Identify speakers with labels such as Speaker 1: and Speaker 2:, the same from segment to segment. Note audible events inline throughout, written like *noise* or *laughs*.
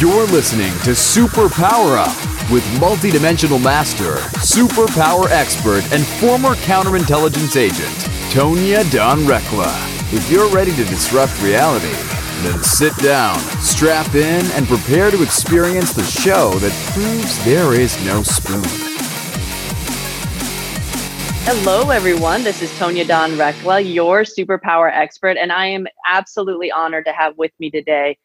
Speaker 1: You're listening to Super Power Up with multidimensional master, superpower expert, and former counterintelligence agent, Tonya Dawn Recla. If you're ready to disrupt reality, then sit down, strap in, and prepare to experience the show that proves there is no spoon.
Speaker 2: Hello, everyone. This is Tonya Dawn Recla, your superpower expert, and I am absolutely honored to have with me today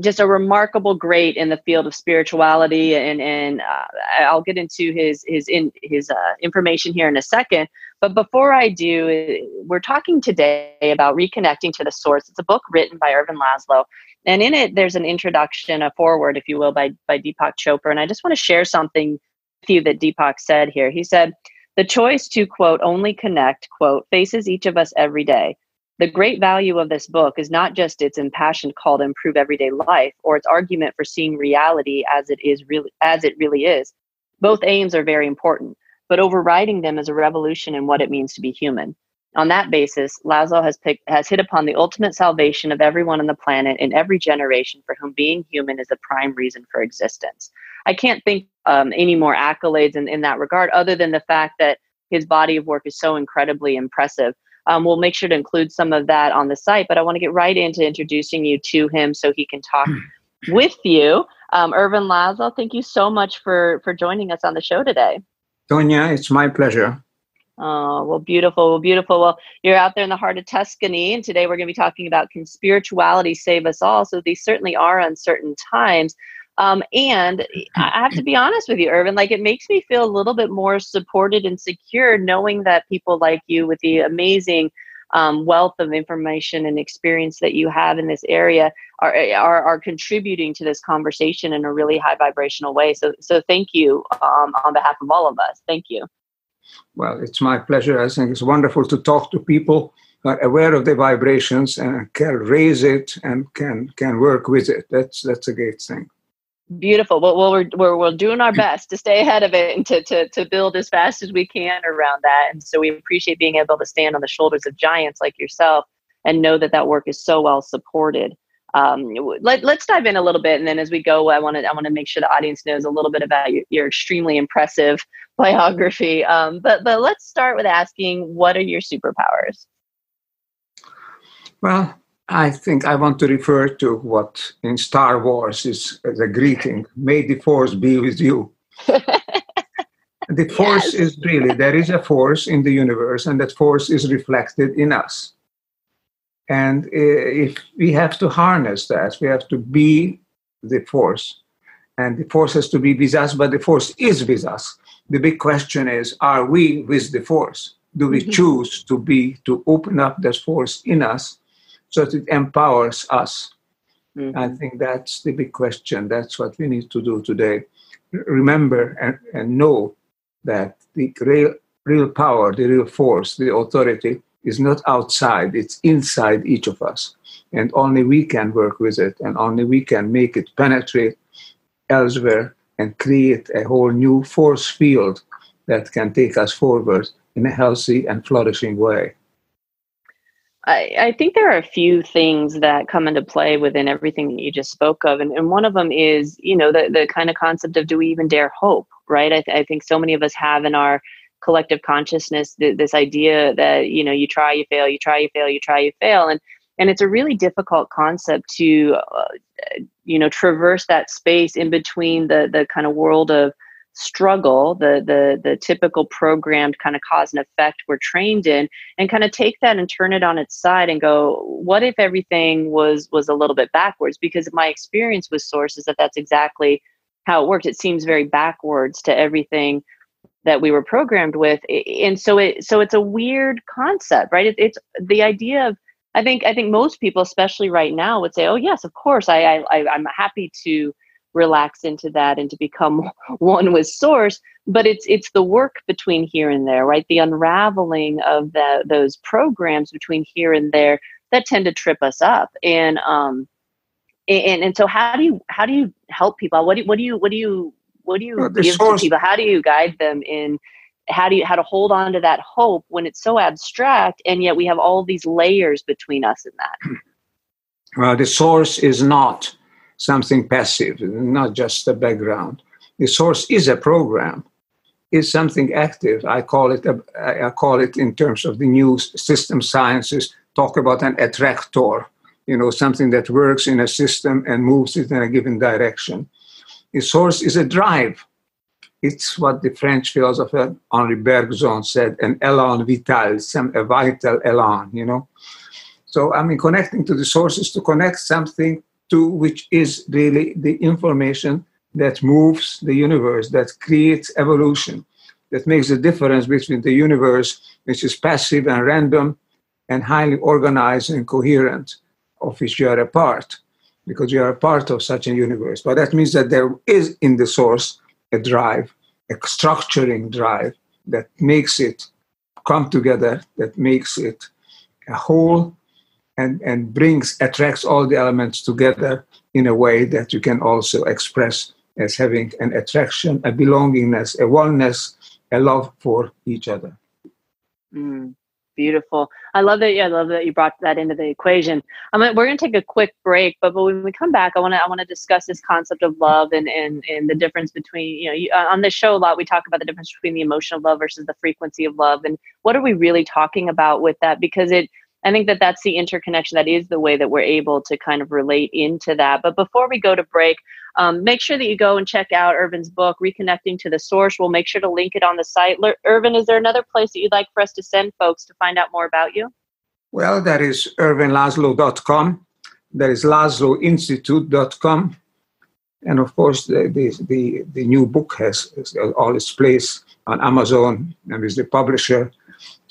Speaker 2: just a remarkable great in the field of spirituality. And and uh, I'll get into his his in his uh, information here in a second. But before I do uh, we're talking today about reconnecting to the source. It's a book written by Ervin Laszlo. And in it there's an introduction a foreword if you will by by Deepak Chopra. And I just want to share something with you that Deepak said here. He said the choice to quote only connect quote faces each of us every day the great value of this book is not just its impassioned call to improve everyday life or its argument for seeing reality as it is really as it really is. Both aims are very important, but overriding them is a revolution in what it means to be human. On that basis, Laszlo has picked, has hit upon the ultimate salvation of everyone on the planet in every generation for whom being human is the prime reason for existence. I can't think um, any more accolades in, in that regard, other than the fact that his body of work is so incredibly impressive. Um, we'll make sure to include some of that on the site, but I want to get right into introducing you to him so he can talk with you. Um, Ervin Laszlo, thank you so much for for joining us on the show today.
Speaker 3: Tonya, it's my pleasure.
Speaker 2: Oh, well, beautiful. Well, beautiful. Well, you're out there in the heart of Tuscany, and today we're going to be talking about can spirituality save us all? So these certainly are uncertain times. Um, and I have to be honest with you, Ervin, like it makes me feel a little bit more supported and secure knowing that people like you with the amazing um, wealth of information and experience that you have in this area are, are, are contributing to this conversation in a really high vibrational way. So, so thank you um, on behalf of all of us. Thank you.
Speaker 3: Well, it's my pleasure. I think it's wonderful to talk to people who are aware of the vibrations and can raise it and can can work with it. That's that's a great thing.
Speaker 2: Beautiful. Well, we're, we're, we're doing our best to stay ahead of it and to, to, to build as fast as we can around that. And so we appreciate being able to stand on the shoulders of giants like yourself and know that that work is so well supported. Um, let, let's dive in a little bit. And then as we go, I want to, I want to make sure the audience knows a little bit about your, your extremely impressive *laughs* biography. Um, but, but let's start with asking, what are your superpowers?
Speaker 3: Well, I think I want to refer to what in Star Wars is the greeting. May the force be with you. *laughs* the force yes. is really, there is a force in the universe, and that force is reflected in us. And if we have to harness that, we have to be the force. And the force has to be with us, but the force is with us. The big question is are we with the force? Do we mm-hmm. choose to be, to open up that force in us so that it empowers us. Mm-hmm. I think that's the big question. That's what we need to do today. Remember and, and know that the real, real power, the real force, the authority is not outside, it's inside each of us. And only we can work with it, and only we can make it penetrate elsewhere and create a whole new force field that can take us forward in a healthy and flourishing way.
Speaker 2: I, I, think there are a few things that come into play within everything that you just spoke of. And, and one of them is, you know, the, the kind of concept of do we even dare hope, right? I, th- I think so many of us have in our collective consciousness th- this idea that, you know, you try, you fail, you try, you fail, you try, you fail. And, and it's a really difficult concept to, uh, you know, traverse that space in between the, the kind of world of, struggle, the the the typical programmed kind of cause and effect we're trained in, and kind of take that and turn it on its side and go, what if everything was was a little bit backwards? Because my experience with source is that that's exactly how it works. It seems very backwards to everything that we were programmed with, and so it so it's a weird concept, right? It, it's the idea of I think I think most people, especially right now, would say, "Oh yes, of course, I, I I'm happy to." Relax into that and to become *laughs* one with source but it's it's the work between here and there right? The unraveling of the, those programs between here and there that tend to trip us up. And um and and so how do you how do you help people? What do you what do you what do you what do you well, give source- to people? How do you guide them in how do you how to hold on to that hope when it's so abstract and yet we have all these layers between us and that? *clears throat*
Speaker 3: Well the source is not something passive, not just a background. The source is a program, is something active. I call it, a, I call it in terms of the new system sciences, talk about an attractor, you know, something that works in a system and moves it in a given direction. The source is a drive. It's what the French philosopher Henri Bergson said, an élan vital, some a vital élan, you know. So I mean, connecting to the sources to connect something to which is really the information that moves the universe, that creates evolution, that makes the difference between the universe, which is passive and random, and highly organized and coherent, of which you are a part, because you are a part of such a universe. But that means that there is in the source a drive, a structuring drive that makes it come together, that makes it a whole and, and brings, attracts all the elements together in a way that you can also express as having an attraction, a belongingness, a oneness, a love for each other.
Speaker 2: Mm, beautiful. I love that. Yeah, I love that you brought that into the equation. I mean, we're going to take a quick break, but, but when we come back, I want to I want to discuss this concept of love and and and the difference between you know you, uh, on this show a lot we talk about the difference between the emotional love versus the frequency of love and what are we really talking about with that because it I think that that's the interconnection. That is the way that we're able to kind of relate into that. But before we go to break, um, make sure that you go and check out Ervin's book, Reconnecting to the Source. We'll make sure to link it on the site. Le- Ervin, is there another place that you'd like for us to send folks to find out more about you?
Speaker 3: Well, that is ervinlaszlo.com. That is laszloinstitute.com. And of course, the, the, the, the new book has, has all its place on Amazon and is the publisher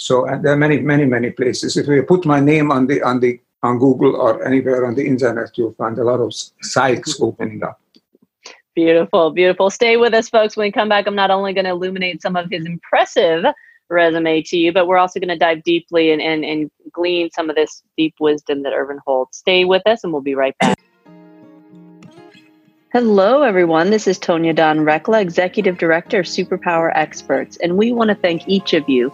Speaker 3: so there are many, many, many places. If you put my name on the on the on Google or anywhere on the internet, you'll find a lot of sites opening up.
Speaker 2: Beautiful, beautiful. Stay with us, folks. When we come back, I'm not only going to illuminate some of his impressive resume to you, but we're also going to dive deeply and, and, and glean some of this deep wisdom that Ervin holds. Stay with us, and we'll be right back. Hello, everyone. This is Tonya Dawn Recla, Executive Director of Superpower Experts, and we want to thank each of you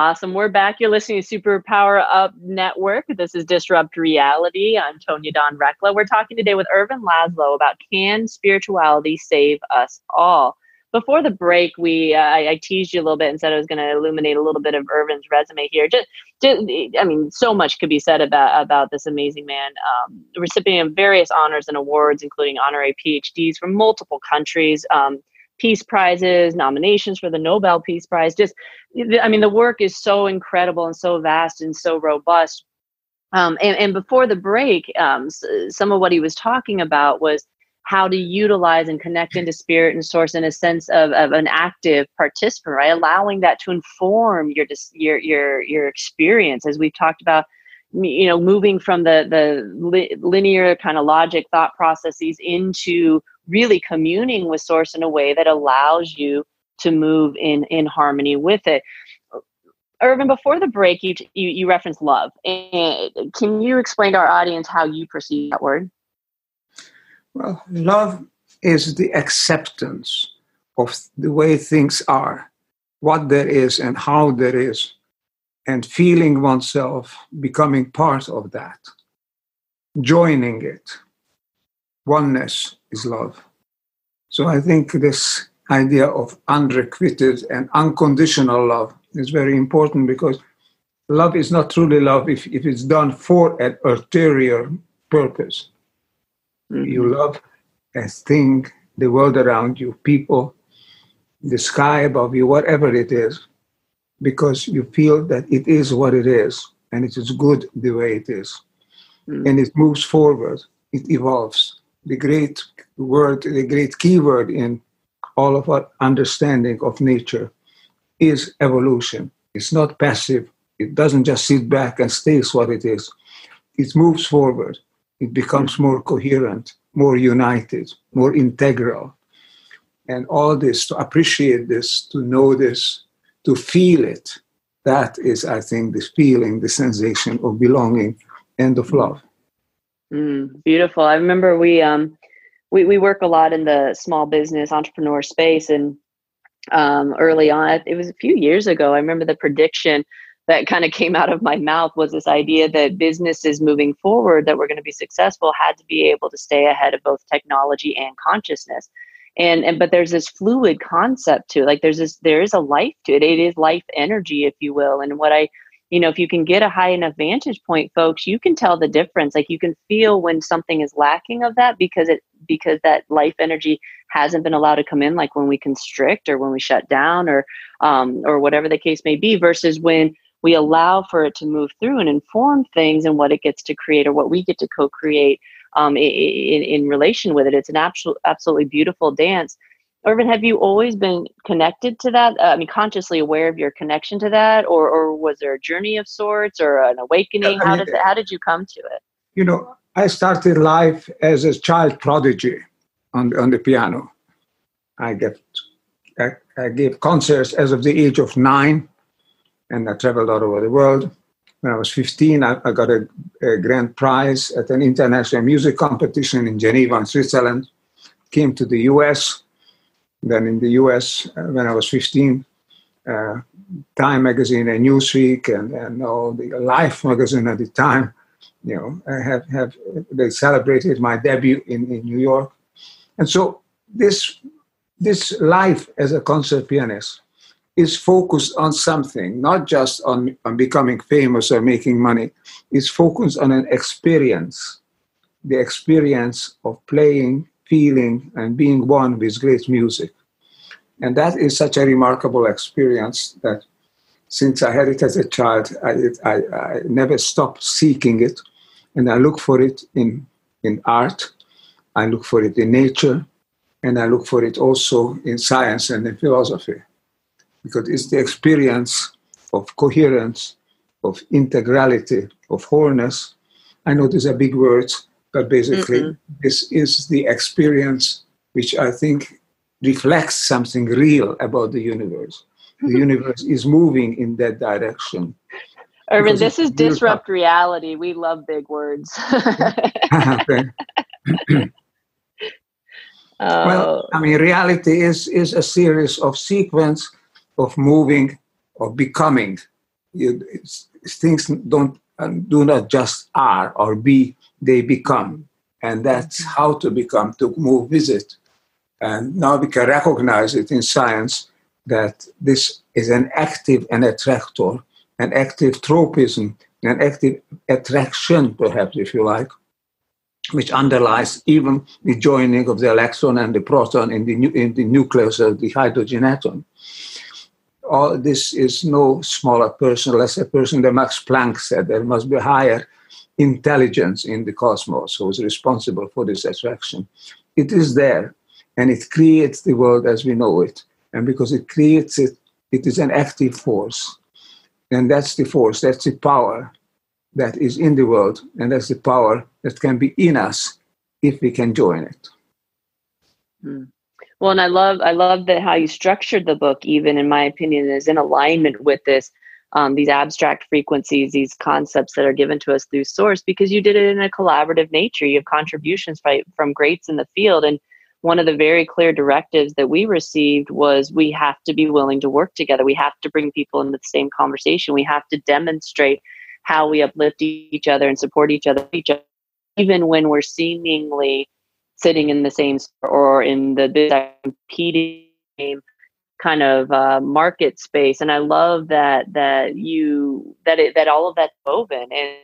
Speaker 2: Awesome. We're back. You're listening to Superpower Up Network. This is Disrupt Reality. I'm Tonya Dawn Recla. We're talking today with Ervin Laszlo about Can Spirituality Save Us All? before the break, we uh, I, I, teased you a little bit and said I was going to illuminate a little bit of Ervin's resume here. Just, just, I mean, so much could be said about about this amazing man. Um, recipient of various honors and awards, including honorary PhDs from multiple countries. Um, peace prizes, nominations for the Nobel Peace Prize. Just, I mean, the work is so incredible and so vast and so robust. Um, and, and before the break, um, some of what he was talking about was how to utilize and connect into spirit and source in a sense of, of an active participant, right? Allowing that to inform your your your your experience, as we've talked about. You know, moving from the the linear kind of logic thought processes into really communing with source in a way that allows you to move in in harmony with it. Ervin, before the break, you, you, you referenced love. And can you explain to our audience how you perceive that word?
Speaker 3: Well, love is the acceptance of the way things are, what there is and how there is, and feeling oneself becoming part of that, joining it. Oneness is love. So I think this idea of unrequited and unconditional love is very important because love is not truly love if, if it's done for an ulterior purpose. Mm-hmm. You love a thing, the world around you, people, the sky above you, whatever it is, because you feel that it is what it is and it is good the way it is. Mm-hmm. And it moves forward it evolves. The great word, the great keyword in all of our understanding of nature is evolution. It's not passive. It doesn't just sit back and stays what it is. It moves forward. It becomes more coherent, more united, more integral. And all this, to appreciate this, to know this, to feel it, that is, I think, this feeling, the sensation of belonging and of mm-hmm. love.
Speaker 2: Mm, beautiful. I remember we um we we work a lot in the small business entrepreneur space, and um, early on, it was a few years ago. I remember the prediction that kind of came out of my mouth was this idea that businesses moving forward that were going to be successful had to be able to stay ahead of both technology and consciousness and and but there's this fluid concept to it like there's this there is a life to it it is life energy if you will and what i you know if you can get a high enough vantage point folks you can tell the difference like you can feel when something is lacking of that because it because that life energy hasn't been allowed to come in like when we constrict or when we shut down or um, or whatever the case may be versus when we allow for it to move through and inform things and what it gets to create or what we get to co-create um, in, in relation with it. It's an absolute, absolutely beautiful dance. Ervin, have you always been connected to that? Uh, I mean, consciously aware of your connection to that, or, or was there a journey of sorts or an awakening? How did how did you come to it?
Speaker 3: You know, I started life as a child prodigy on on the piano. I get I, I gave concerts as of the age of nine, and I traveled all over the world when I was 15, I, I got a, a, grand prize at an international music competition in Geneva, Switzerland. Came to the US. Then in the US, uh, when I was 15, uh, Time magazine and Newsweek and, and all the Life magazine at the time, you know, have, have they celebrated my debut in, in New York. And so this, this life as a concert pianist is focused on something, not just on, on becoming famous or making money. It's focused on an experience, the experience of playing, feeling, and being one with great music. And that is such a remarkable experience that since I had it as a child, I, I, I never stopped seeking it. And I look for it in, in art, I look for it in nature, and I look for it also in science and in philosophy because it's the experience of coherence, of integrality, of wholeness. I know these are big words, but basically, mm-hmm. this is the experience which I think reflects something real about the universe. The *laughs* universe is moving in that direction.
Speaker 2: Ervin, this is disrupt reality. We love big words. *laughs* *laughs*
Speaker 3: well, I mean, reality is is a series of sequence of moving, of becoming. You, things don't do not just are or be; they become, and that's mm-hmm. how to become to move with it. And now we can recognize it in science that this is an active and attractor, an active tropism, an active attraction, perhaps, if you like, which underlies even the joining of the electron and the proton in the, in the nucleus of the hydrogen atom all this is no smaller person, lesser person than Max Planck said. There must be higher intelligence in the cosmos who is responsible for this attraction. It is there, and it creates the world as we know it. And because it creates it, it is an active force. And that's the force, that's the power that is in the world, and that's the power that can be in us if we can join it.
Speaker 2: Mm. Well, and I love I love that how you structured the book, even in my opinion, is in alignment with this um, these abstract frequencies, these concepts that are given to us through source, because you did it in a collaborative nature. You have contributions by, from greats in the field, and one of the very clear directives that we received was we have to be willing to work together. We have to bring people into the same conversation. We have to demonstrate how we uplift each other and support each other, each other even when we're seemingly sitting in the same or in the competing kind of uh, market space and i love that that you that it that all of that's woven and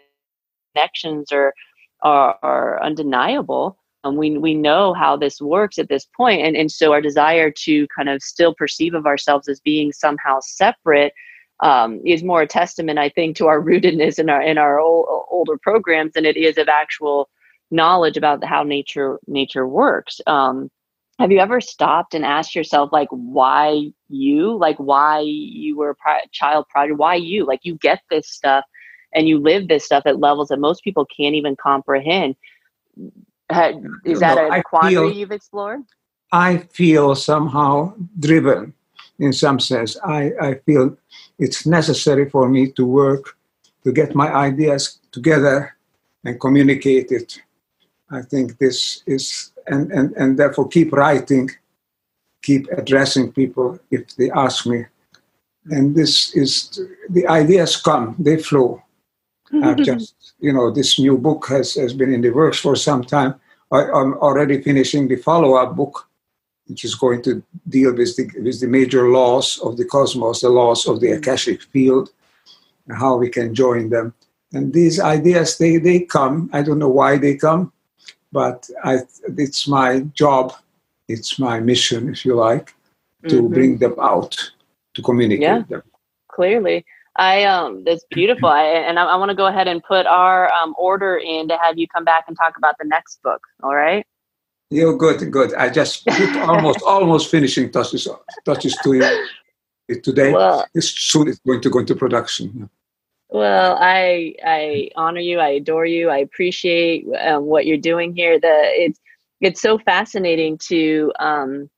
Speaker 2: connections are are, are undeniable and we we know how this works at this point and and so our desire to kind of still perceive of ourselves as being somehow separate um, is more a testament i think to our *laughs* rootedness in our in our old, older programs than it is of actual knowledge about how nature nature works. Um, have you ever stopped and asked yourself like why you like why you were a pri- child prodigy why you? Like you get this stuff and you live this stuff at levels that most people can't even comprehend. Is that no, a quandary you've explored?
Speaker 3: I feel somehow driven in some sense. I, I feel it's necessary for me to work to get my ideas together and communicate it i think this is and, and, and therefore keep writing, keep addressing people if they ask me. And this is the ideas come, they flow. I've *laughs* just, you know, this new book has, has been in the works for some time. I, am already finishing the follow up book, which is going to deal with the, with the major laws of the cosmos, the laws of the mm-hmm. Akashic field, and how we can join them. And these ideas, they, they come. I don't know why they come but I, it's my job, it's my mission, if you like, to mm-hmm. bring them out, to communicate yeah, them.
Speaker 2: Clearly. I um that's beautiful. I, and I, I want to go ahead and put our um, order in to have you come back and talk about the next book. All right.
Speaker 3: You're good, good. I just put *laughs* almost almost finishing touches touches to it today. Well, it's soon it's going to go into production.
Speaker 2: Well, I I honor you. I adore you. I appreciate um, what you're doing here. The it's it's so fascinating to um,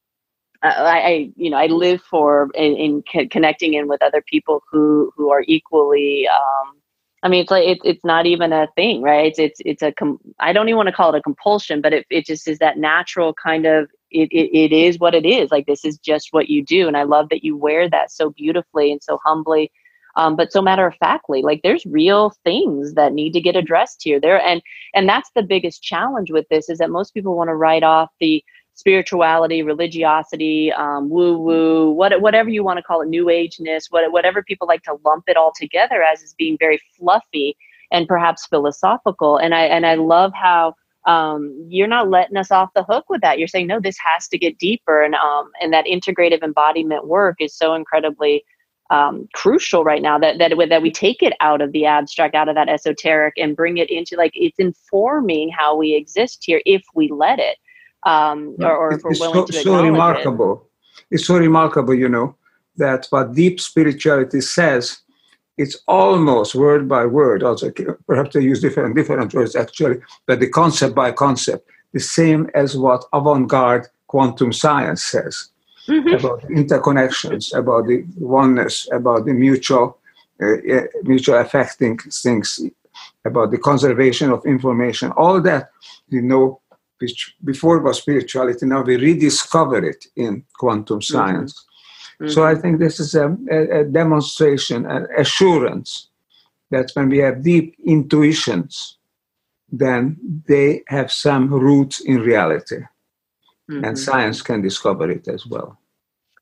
Speaker 2: I, I you know I live for in, in co- connecting in with other people who who are equally. Um, I mean, it's like it's it's not even a thing, right? It's it's it's a com- I don't even want to call it a compulsion, but it it just is that natural kind of it, it it is what it is. Like this is just what you do, and I love that you wear that so beautifully and so humbly um, but so matter of factly like there's real things that need to get addressed here there and and that's the biggest challenge with this is that most people want to write off the spirituality religiosity um, woo woo what, whatever you want to call it new ageness what, whatever people like to lump it all together as is being very fluffy and perhaps philosophical and i and i love how um, you're not letting us off the hook with that. You're saying, no, this has to get deeper. And, um, and that integrative embodiment work is so incredibly um, crucial right now that that that we take it out of the abstract, out of that esoteric, and bring it into like it's informing how we exist here if we let it, um, or, or if we're willing so, to so
Speaker 3: remarkable.
Speaker 2: It.
Speaker 3: It's so remarkable, you know, that what deep spirituality says, it's almost word by word. Also, perhaps they use different different words actually, but the concept by concept, the same as what avant-garde quantum science says mm-hmm. about interconnections, about the oneness, about the mutual, uh, uh, mutual affecting things, about the conservation of information. All that you know, which before was spirituality, now we rediscover it in quantum mm-hmm. science. Mm-hmm. So I think this is a, a, a demonstration, an assurance that when we have deep intuitions, then they have some roots in reality. Mm-hmm. And science can discover it as well.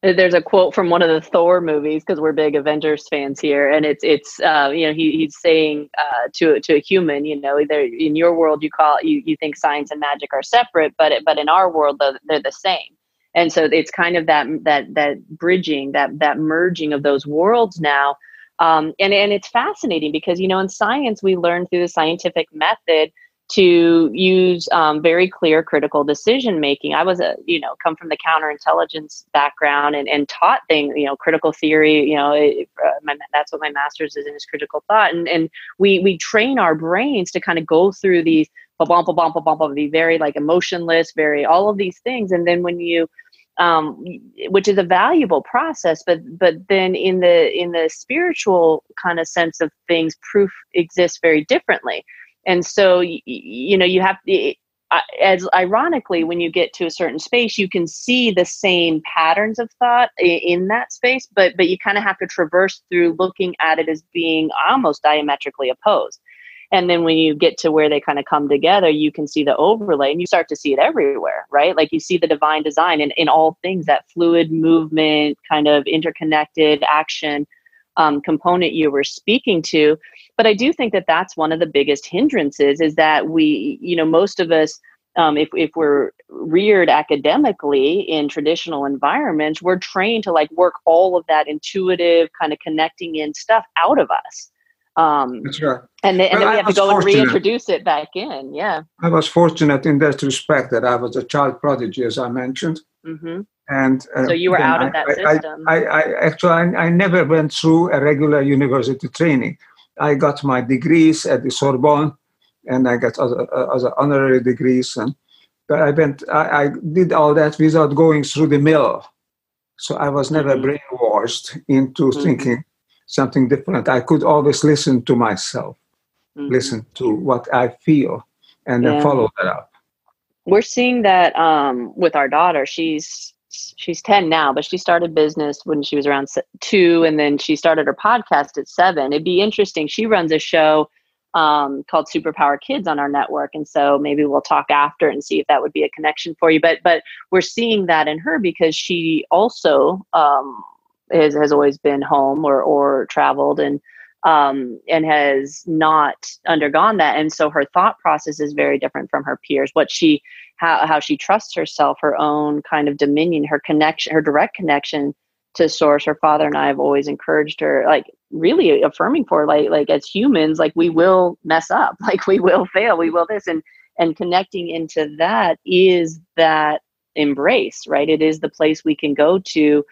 Speaker 2: There's a quote from one of the Thor movies because we're big Avengers fans here, and it's it's uh, you know he, he's saying uh, to to a human, you know, either in your world you call you you think science and magic are separate, but but in our world they're the same. And so it's kind of that that that bridging, that that merging of those worlds now. Um, and and it's fascinating because you know in science we learn through the scientific method to use um, very clear critical decision making. I was a you know come from the counterintelligence background and, and taught things you know critical theory. You know it, uh, my, that's what my master's is in is critical thought, and and we we train our brains to kind of go through these bump bump bump bump be very like emotionless, very all of these things, and then when you um, which is a valuable process but but then in the in the spiritual kind of sense of things proof exists very differently and so you, know you have as ironically when you get to a certain space you can see the same patterns of thought in that space but but you kind of have to traverse through looking at it as being almost diametrically opposed. And then when you get to where they kind of come together you can see the overlay and you start to see it everywhere right? Like you see the divine design in, in all things that fluid movement kind of interconnected action um, component you were speaking to but i do think that that's one of the biggest hindrances is that we you know most of us um, if, if we're reared academically in traditional environments we're trained to like work all of that intuitive kind of connecting in stuff out of us Um,
Speaker 3: That's right.
Speaker 2: And, then, and
Speaker 3: Well,
Speaker 2: then we
Speaker 3: I
Speaker 2: have to go and reintroduce it back in. Yeah.
Speaker 3: I was fortunate in that respect that I was a child prodigy, as I mentioned.
Speaker 2: hmm
Speaker 3: And uh,
Speaker 2: So you were out of that
Speaker 3: I- I-
Speaker 2: system.
Speaker 3: I, I actually I, I never went through a regular university training. I got my degrees at the Sorbonne, and I got other, uh, other honorary degrees, and but I went. I, I did all that without going through the mill. So I was never
Speaker 2: Mhm.
Speaker 3: brainwashed into
Speaker 2: Mhm.
Speaker 3: thinking something different. I could always listen to myself,
Speaker 2: Mhm.
Speaker 3: listen to what I feel, and then follow that up.
Speaker 2: we're seeing that um, with our daughter she's she's 10 now but she started business when she was around two and then she started her podcast at seven. It'd be interesting. She runs a show um, called superpower kids on our network and so maybe we'll talk after and see if that would be a connection for you. But but we're seeing that in her because she also um, has, has always been home or or traveled and um, and has not undergone that. And so her thought process is very different from her peers. What she how, how she trusts herself her own kind of dominion her connection her direct connection to source her father and i have always encouraged her like really affirming for her, like like as humans like we will mess up *laughs* like we will fail we will this and and connecting into that is that embrace right? It is the place we can go to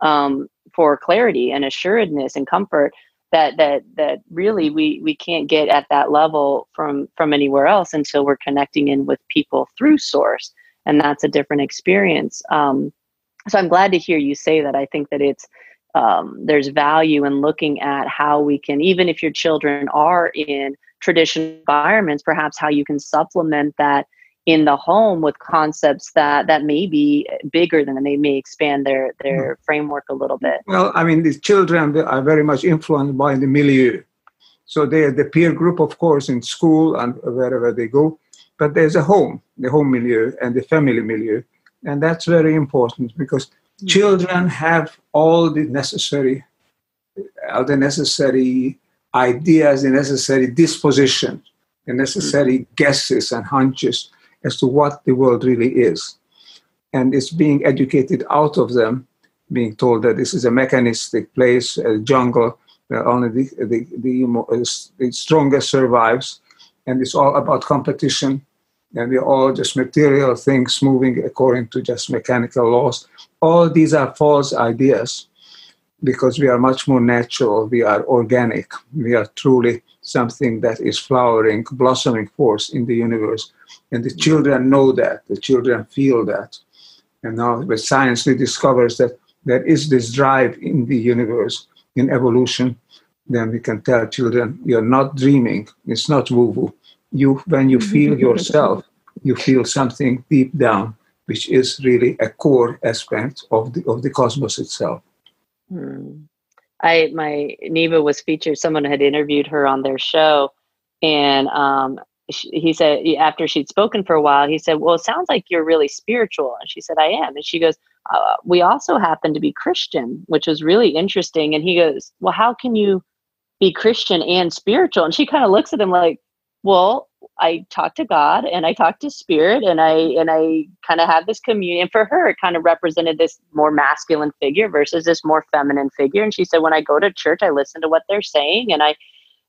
Speaker 2: um, for clarity and assuredness and comfort that that that really we we can't get at that level from from anywhere else until we're connecting in with people through source and that's a different experience. Um, so i'm glad to hear you say that. I think that it's um, there's value in looking at how we can even if your children are in traditional environments perhaps how you can supplement that in the home with concepts that that may be bigger than they may expand their their mm-hmm. framework a little bit
Speaker 3: Well, I mean, these children are very much influenced by the milieu. So they are the peer group, of course, in school and wherever they go. But there's a home, the home milieu and the family milieu. And that's very important because mm-hmm. children have all the necessary, all the necessary ideas, the necessary disposition, the necessary mm-hmm. guesses and hunches as to what the world really is. And it's being educated out of them being told that this is a mechanistic place, a jungle, where only the, the, the, uh, the strongest survives, and it's all about competition, and we're all just material things moving according to just mechanical laws. All these are false ideas because we are much more natural, we are organic, we are truly something that is flowering, blossoming force in the universe. And the children know that, the children feel that. And now, when science discovers that there is this drive in the universe, in evolution, then we can tell children, you're not dreaming. It's not woo-woo. You, when you feel *laughs* yourself, you feel something deep down, which is really a core aspect of the of the cosmos itself.
Speaker 2: Hmm. I my Neva was featured. Someone had interviewed her on their show, and um, sh he said after she'd spoken for a while, he said, "Well, it sounds like you're really spiritual." And she said, "I am." And she goes, uh, "We also happen to be Christian," which was really interesting. And he goes, "Well, how can you be Christian and spiritual?" And she kind of looks at him like, "Well." I talk to God and I talk to spirit and I and I kind of have this communion. For her, it kind of represented this more masculine figure versus this more feminine figure. And she said, when I go to church, I listen to what they're saying and I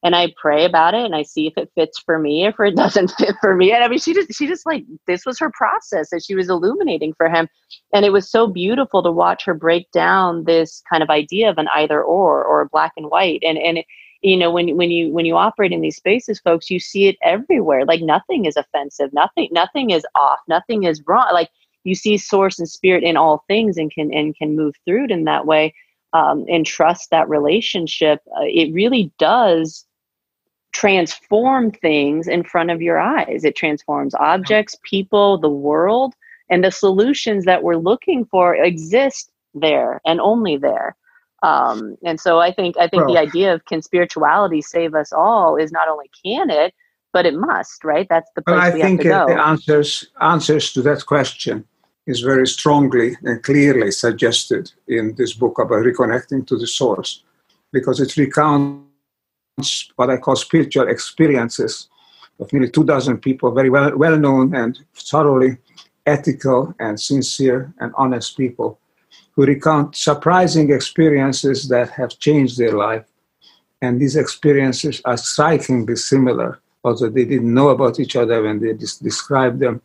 Speaker 2: and I pray about it and I see if it fits for me, if it *laughs* doesn't fit for me. And I mean, she just she just like this was her process that she was illuminating for him, and it was so beautiful to watch her break down this kind of idea of an either or or a black and white. And and you know when when you when you operate in these spaces, folks, you see it everywhere. Like nothing is offensive, nothing nothing is off, nothing is wrong. Like you see source and spirit in all things and can and can move through it in that way. Um, and trust that relationship, uh, it really does transform things in front of your eyes. It transforms objects, people, the world, and the solutions that we're looking for exist there and only there. Um, and so I think I think
Speaker 3: Well-
Speaker 2: the idea of can spirituality save us all is not only can it, but it must, right? That's the place
Speaker 3: Well, I
Speaker 2: we
Speaker 3: think
Speaker 2: have to
Speaker 3: the
Speaker 2: go.
Speaker 3: answers answers to that question is very strongly and clearly suggested in this book about reconnecting to the source, because it recounts what I call spiritual experiences of nearly two dozen people, very well well known and thoroughly ethical and sincere and honest people, who recount surprising experiences that have changed their life And these experiences are strikingly similar, although they didn't know about each other when they just described them.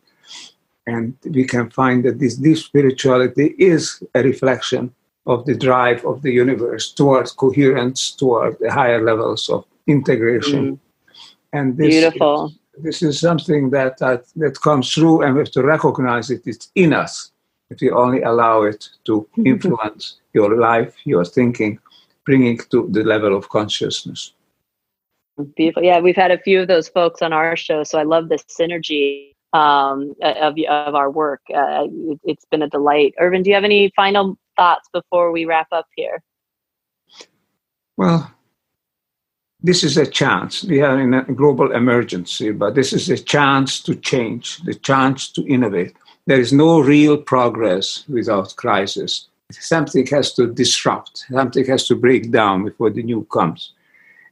Speaker 3: And we can find that this deep spirituality is a reflection of the drive of the universe towards coherence, toward the higher levels of integration. Mm. And this
Speaker 2: beautiful.
Speaker 3: Is, this is something that, that that comes through, and we have to recognize it. It's in us if you only allow it to influence your life, your thinking, bringing to the level of consciousness.
Speaker 2: Beautiful. Yeah, we've had a few of those folks on our show, so I love the synergy um, of, of our work. Uh, it, it's been a delight. Ervin, do you have any final thoughts before we wrap up here?
Speaker 3: Well, this is a chance. We are in a global emergency, but this is a chance to change, the chance to innovate. There is no real progress without crisis. Something has to disrupt, something has to break down before the new comes.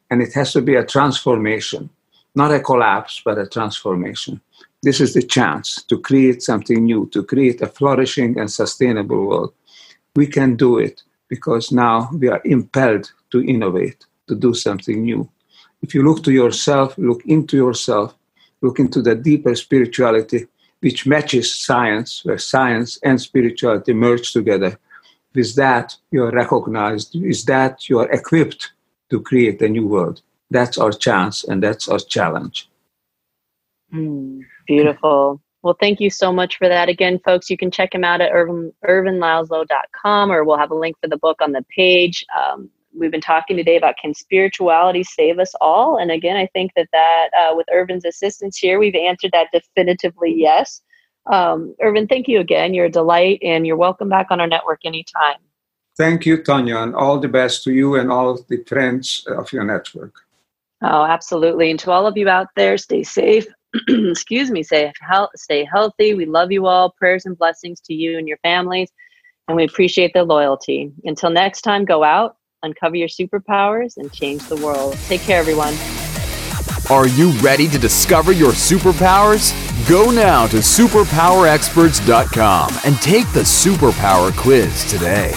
Speaker 3: And it has to be a transformation, not a collapse, but a transformation. This is the chance to create something new, to create a flourishing and sustainable world. We can do it because now we are impelled to innovate, to do something new. If you look to yourself, look into yourself, look into the deeper spirituality, which matches science, where science and spirituality merge together. With that, you are recognized. With that, you are equipped to create a new world. That's our chance and that's our challenge.
Speaker 2: Mm, beautiful. Well, thank you so much for that. Again, folks, you can check him out at Ervin, ervinlaszlo.com or we'll have a link for the book on the page. Um, we've been talking today about can spirituality save us all? And again, I think that that uh, with Ervin's assistance here, we've answered that definitively yes. Um, Ervin, thank you again. You're a delight and you're welcome back on our network anytime.
Speaker 3: Thank you, Tonya, and all the best to you and all the friends of your network.
Speaker 2: Oh, absolutely. And to all of you out there, stay safe. *clears throat* Excuse me, stay, stay healthy. We love you all. Prayers and blessings to you and your families. And we appreciate the loyalty. Until next time, go out, uncover your superpowers, and change the world. Take care, everyone.
Speaker 1: Are you ready to discover your superpowers? Go now to superpowerexperts.com and take the superpower quiz today.